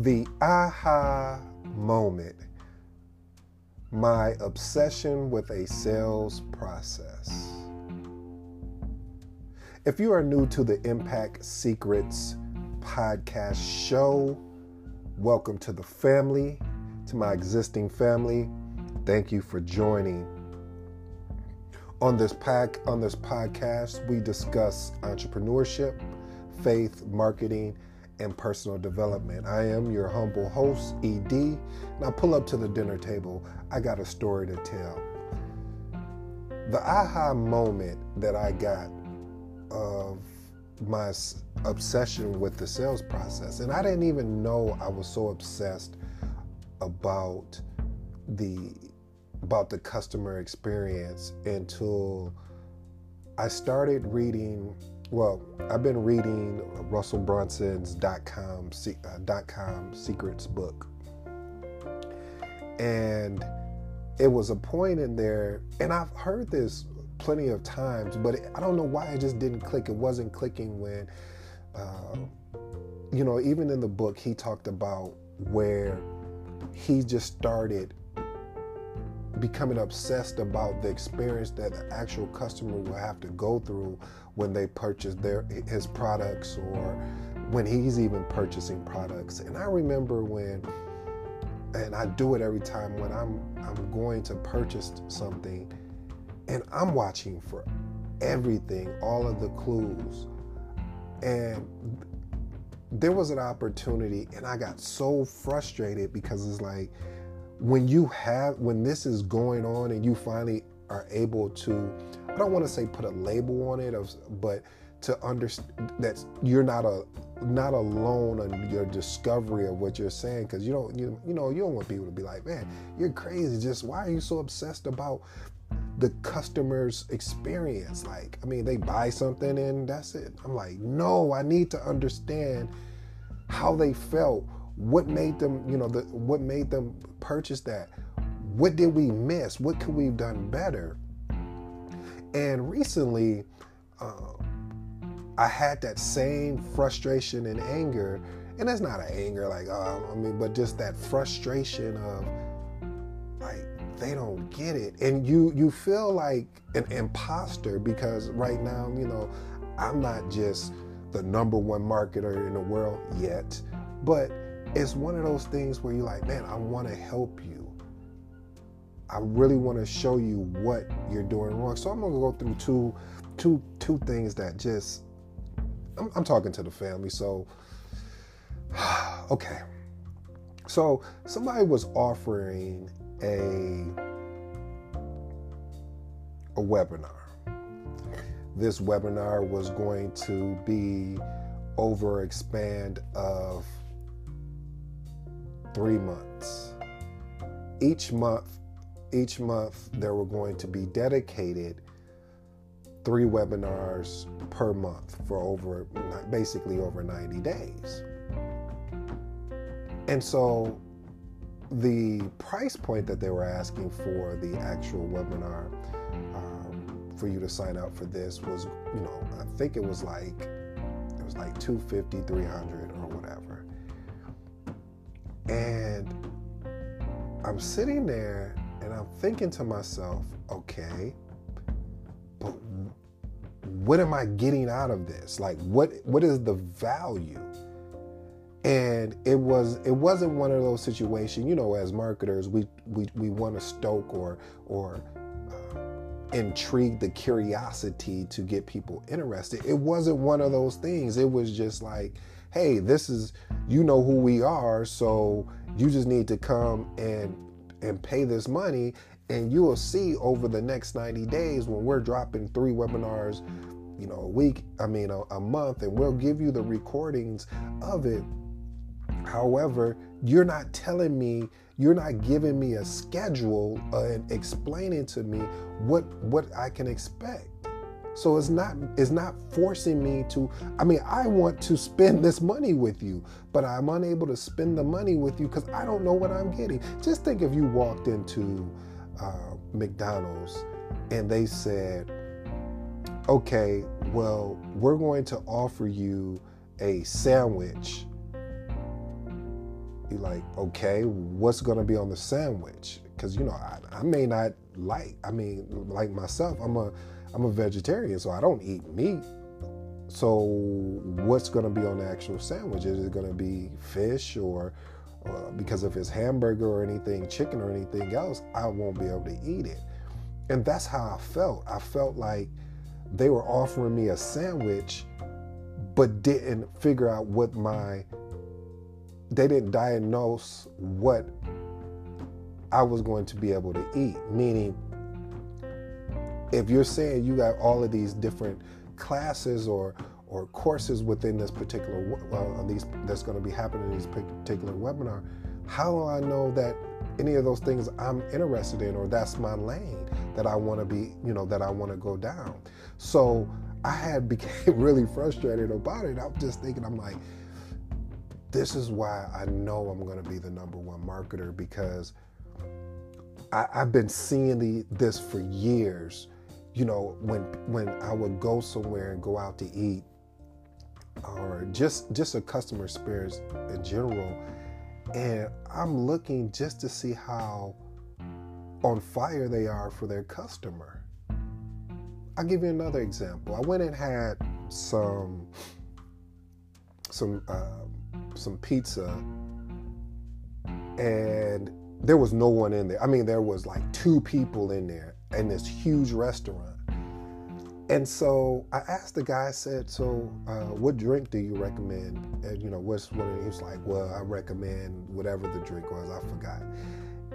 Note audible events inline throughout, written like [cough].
The aha moment. My obsession with a sales process. If you are new to the Impact Secrets podcast show, welcome to the family, to my existing family. Thank you for joining. On this pack on this podcast, we discuss entrepreneurship, faith, marketing, and personal development. I am your humble host, ED. Now pull up to the dinner table. I got a story to tell. The aha moment that I got of my obsession with the sales process, and I didn't even know I was so obsessed about the about the customer experience until I started reading well, I've been reading Russell Brunson's dot com, uh, dot com secrets book. And it was a point in there, and I've heard this plenty of times, but it, I don't know why it just didn't click. It wasn't clicking when, uh, you know, even in the book, he talked about where he just started becoming obsessed about the experience that the actual customer will have to go through when they purchase their his products or when he's even purchasing products. And I remember when and I do it every time when I'm I'm going to purchase something and I'm watching for everything, all of the clues. And there was an opportunity and I got so frustrated because it's like when you have when this is going on and you finally are able to I don't want to say put a label on it of but to understand that you're not a not alone on your discovery of what you're saying because you don't you, you know you don't want people to be like man you're crazy just why are you so obsessed about the customer's experience? Like i mean they buy something and that's it. I'm like no i need to understand how they felt what made them, you know, the, what made them purchase that? What did we miss? What could we have done better? And recently, uh, I had that same frustration and anger, and that's not an anger like, um, I mean, but just that frustration of like they don't get it, and you you feel like an imposter because right now, you know, I'm not just the number one marketer in the world yet, but it's one of those things where you're like, man, I want to help you. I really want to show you what you're doing wrong. So I'm gonna go through two, two, two things that just. I'm, I'm talking to the family, so [sighs] okay. So somebody was offering a a webinar. This webinar was going to be over expand of three months. Each month, each month there were going to be dedicated three webinars per month for over basically over 90 days. And so the price point that they were asking for the actual webinar um, for you to sign up for this was, you know, I think it was like it was like 250, 300 or whatever. And I'm sitting there and I'm thinking to myself, okay, but what am I getting out of this? Like what what is the value? And it was it wasn't one of those situations, you know, as marketers, we we, we want to stoke or or uh, intrigue the curiosity to get people interested. It wasn't one of those things. It was just like, hey, this is you know who we are, so you just need to come and and pay this money and you will see over the next 90 days when we're dropping three webinars you know a week i mean a, a, month and we'll give you the recordings of it. However you're not telling me you're not giving me a schedule uh, and explaining to me what what i can expect so it's not it's not forcing me to I mean I want to spend this money with you, but I'm unable to spend the money with you cuz I don't know what I'm getting. Just think if you walked into uh, McDonald's and they said, "Okay, well, we're going to offer you a sandwich You're like, okay, what's gonna be on the sandwich? Because you know, I, I may not like. I mean, like myself, I'm a I'm a vegetarian, so I don't eat meat. So what's gonna be on the actual sandwich? Is it gonna be fish or uh, because if it's hamburger or anything, chicken or anything else, I won't be able to eat it. And that's how I felt. I felt like they were offering me a sandwich, but didn't figure out what my, they didn't diagnose what I was going to be able to eat. Meaning, if you're saying you got all of these different classes or or courses within this particular these that's going to be happening in this particular webinar, how do I know that any of those things I'm interested in or that's my lane that I want to be, you know, that I want to go down. So I had [laughs] became really frustrated about it. I'm just thinking, I'm like, this is why I know I'm going to be the number one marketer because I, have been seeing the, this for years. You know, when when I would go somewhere and go out to eat, or just just a customer experience in general, and I'm looking just to see how on fire they are for their customer. I'll give you another example. I went and had some some uh, some pizza, and there was no one in there. I mean, there was like two people in there in this huge restaurant. And so I asked the guy, I said, so uh, what drink do you recommend? And, you know, what's what? He was like, well, I recommend whatever the drink was. I forgot.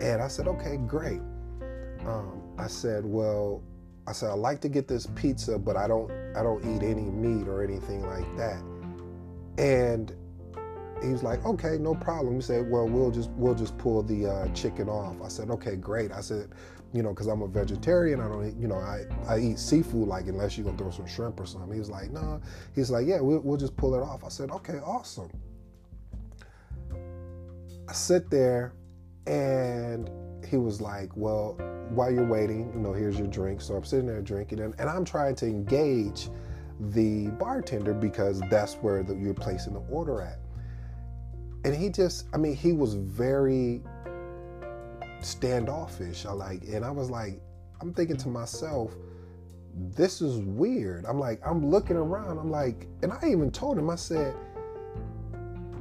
And I said, okay, great. Um, I said, well, I said I like to get this pizza, but I don't, I don't eat any meat or anything like that. And he was like, okay, no problem. He said, well, we'll just, we'll just pull the uh, chicken off. I said, okay, great. I said, you know, because I'm a vegetarian. I don't, eat, you know, I, I eat seafood like unless you're gonna throw some shrimp or something. He's like, no. Nah. He's like, yeah, we'll, we'll just pull it off. I said, okay, awesome. I sit there, and he was like, well, while you're waiting, you know, here's your drink. So I'm sitting there drinking, and, and I'm trying to engage the bartender because that's where the, you're placing the order at. And he just, I mean, he was very standoffish. I like, and I was like, I'm thinking to myself, this is weird. I'm like, I'm looking around. I'm like, and I even told him, I said,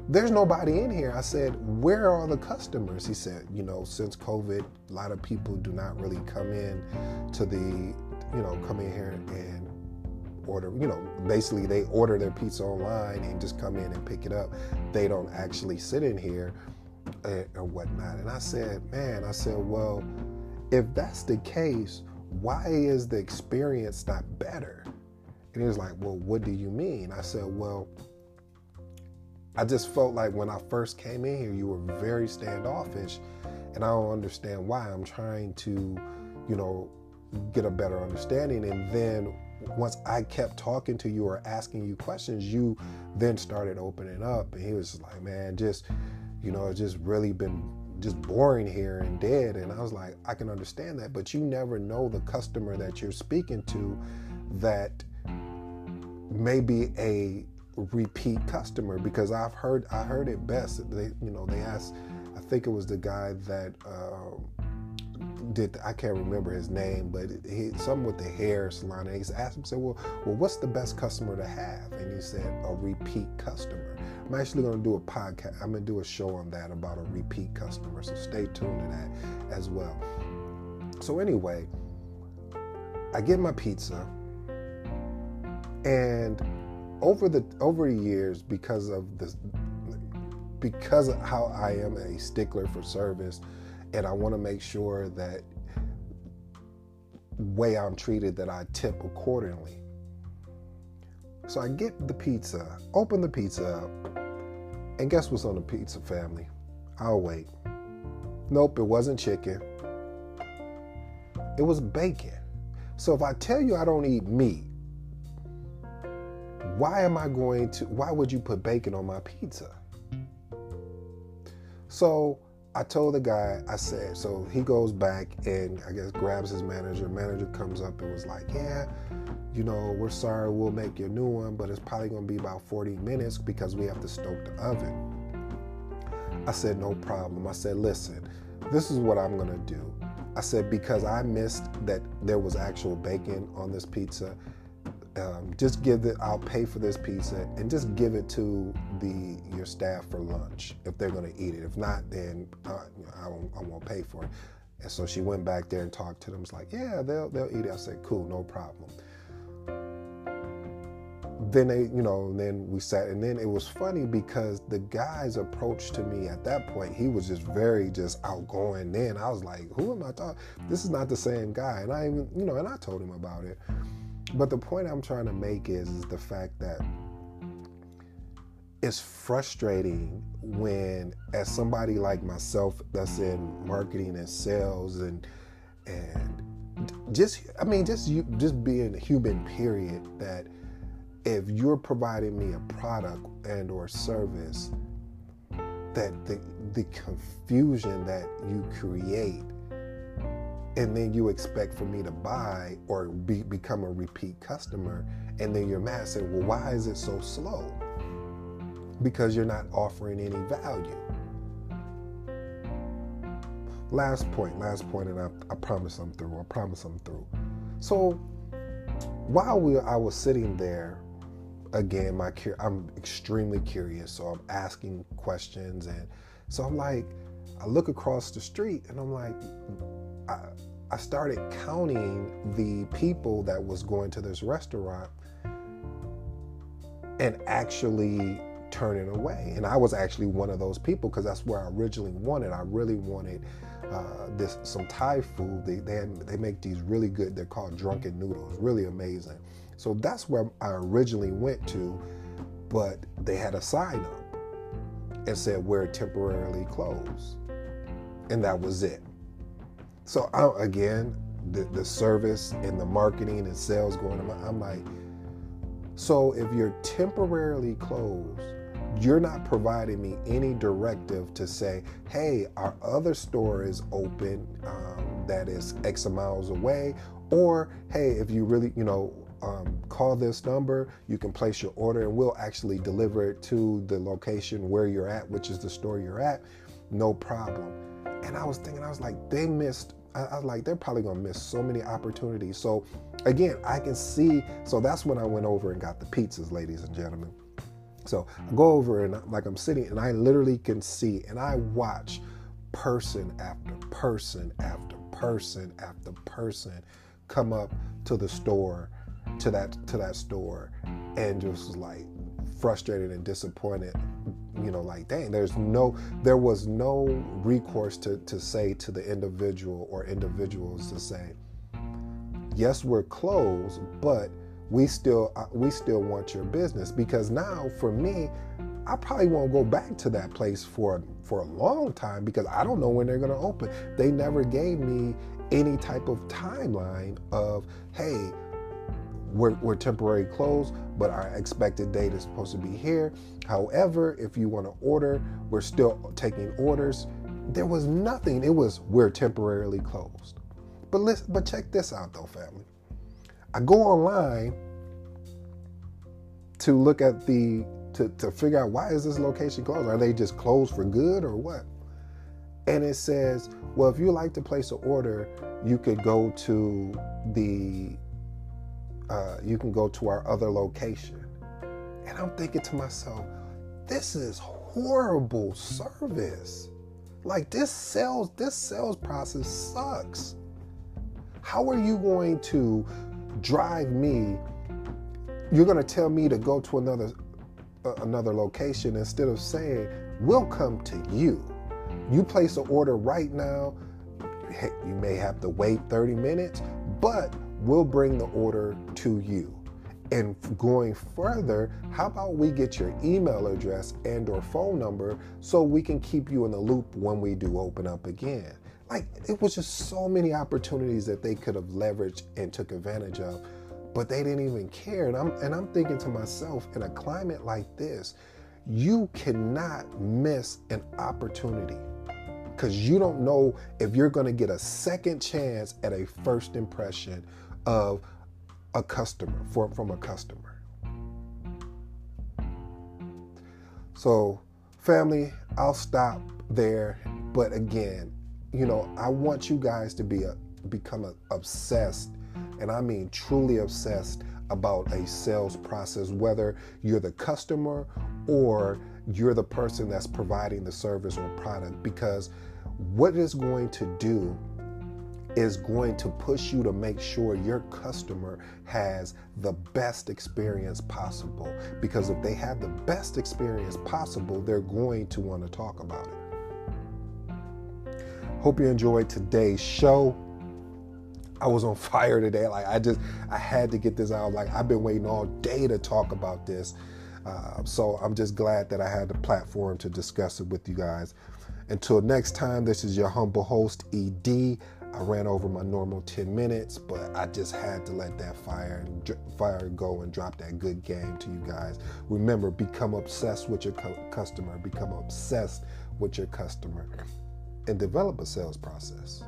there's nobody in here. I said, where are the customers? He said, you know, since COVID, a lot of people do not really come in to the, you know, come in here and order, you know, basically they order their pizza online and just come in and pick it up. They don't actually sit in here or whatnot. And I said, man, I said, well, if that's the case, why is the experience not better? And he was like, well, what do you mean? I said, well, I just felt like when I first came in here, you were very standoffish, and I don't understand why. I'm trying to, you know, get a better understanding. And then once I kept talking to you or asking you questions, you then started opening up. And he was like, man, just you know, it's just really been just boring here and dead. And I was like, I can understand that, but you never know the customer that you're speaking to that may be a repeat customer because I've heard I heard it best. They you know they asked I think it was the guy that uh, did I can't remember his name, but he something with the hair salon. And he asked him said, well, well, what's the best customer to have? And he said a repeat customer. I'm actually going to do a podcast. I'm going to do a show on that about a repeat customer. So stay tuned to that as well. So, anyway, I get my pizza. And over the over the years, because of this, because of how I am a stickler for service, and I want to make sure that way I'm treated that I tip accordingly. So I get the pizza, open the pizza up, and guess what's on the pizza family? I'll wait. Nope, it wasn't chicken. It was bacon. So if I tell you I don't eat meat, why am I going to, why would you put bacon on my pizza? So I told the guy, I said, so he goes back and I guess grabs his manager. Manager comes up and was like, yeah, you know, we're sorry, we'll make you a new one, but it's probably gonna be about 40 minutes because we have to stoke the oven. I said, no problem. I said, listen, this is what I'm to do. I said, because I missed that there was actual bacon on this pizza, um, just give it, I'll pay for this pizza and just give it to the your staff for lunch if they're going to eat it. If not, then uh, I, won't, I won't pay for it. And so she went back there and talked to them. It's like, yeah, they'll, they'll eat it. I said, cool, no problem then they, you know, then we sat, and then it was funny because the guy's approach to me at that point, he was just very just outgoing. Then I was like, who am I talking? This is not the same guy, and I even, you know, and I told him about it. But the point I'm trying to make is, is the fact that it's frustrating when, as somebody like myself that's in marketing and sales and and just, I mean, just you, just being a human, period, that if you're providing me a product and or service that the, the confusion that you create and then you expect for me to buy or be, become a repeat customer and then you're mad saying well why is it so slow? Because you're not offering any value. Last point last point and i, I promise i'm through i promise i'm through. So while we, i was sitting there again, my I'm extremely curious, so I'm asking questions, and so I'm like, I look across the street, and I'm like, I, started counting the people that was going to this restaurant, and actually turning away. And I was actually one of those people because that's where I originally wanted. I really wanted uh, this some Thai food. They they, had, they make these really good. They're called drunken noodles. Really amazing. So that's where I originally went to, but they had a sign up and said we're temporarily closed, and that was it. So I, again, the, the service and the marketing and sales going on, I'm like, so if you're temporarily closed, you're not providing me any directive to say, hey, our other store is open um, that is X miles away, or hey, if you really, you know, um, call this number, you can place your order and we'll actually deliver it to the location where you're at, which is the store you're at, no problem. And I was thinking, I was like, they missed, I, I was like, they're probably gonna miss so many opportunities. So again, I can see, so that's when I went over and got the pizzas, ladies and gentlemen. So I go over and like I'm sitting and I literally can see and I watch person after person after person after person come up to the store to that to that store and just like frustrated and disappointed you know like dang there's no there was no recourse to to say to the individual or individuals to say yes we're closed but we still uh, we still want your business because now for me I probably won't go back to that place for for a long time because I don't know when they're going to open. They never gave me any type of timeline of hey, we're, we're temporarily closed, but our expected date is supposed to be here. However, if you want to order, we're still taking orders. There was nothing. It was we're temporarily closed. But listen, but check this out though, family. I go online to look at the to, to figure out why is this location closed? Are they just closed for good or what? And it says, well, if you like to place an order, you could go to the uh, you can go to our other location. And I'm thinking to myself, this is horrible service. Like this sales, this sales process sucks. How are you going to drive me? You're going to tell me to go to another uh, another location instead of saying, "We'll come to you." You place an order right now. You may have to wait 30 minutes, but we'll bring the order to you. And going further, how about we get your email address and or phone number so we can keep you in the loop when we do open up again. Like it was just so many opportunities that they could have leveraged and took advantage of, but they didn't even care. And I'm and I'm thinking to myself, in a climate like this, you cannot miss an opportunity because you don't know if you're going to get a second chance at a first impression of a customer for, from a customer. So, family, I'll stop there. But again, you know, I want you guys to be a, become a, obsessed, and I mean truly obsessed about a sales process, whether you're the customer or you're the person that's providing the service or product, because what it's going to do is going to push you to make sure your customer has the best experience possible. Because if they have the best experience possible, they're going to want to talk about it. Hope you enjoyed today's show. I was on [laughs] fire today. Like I just, I had to get this out. Like I've been waiting all day to talk about this. Uh, so I'm just glad that I had the platform to discuss it with you guys. Until next time, this is your humble host, ED. I ran over my normal 10 minutes, but I just had to let that fire fire go and drop that good game to you guys. Remember, become obsessed with your customer, become obsessed with your customer, and develop a sales process.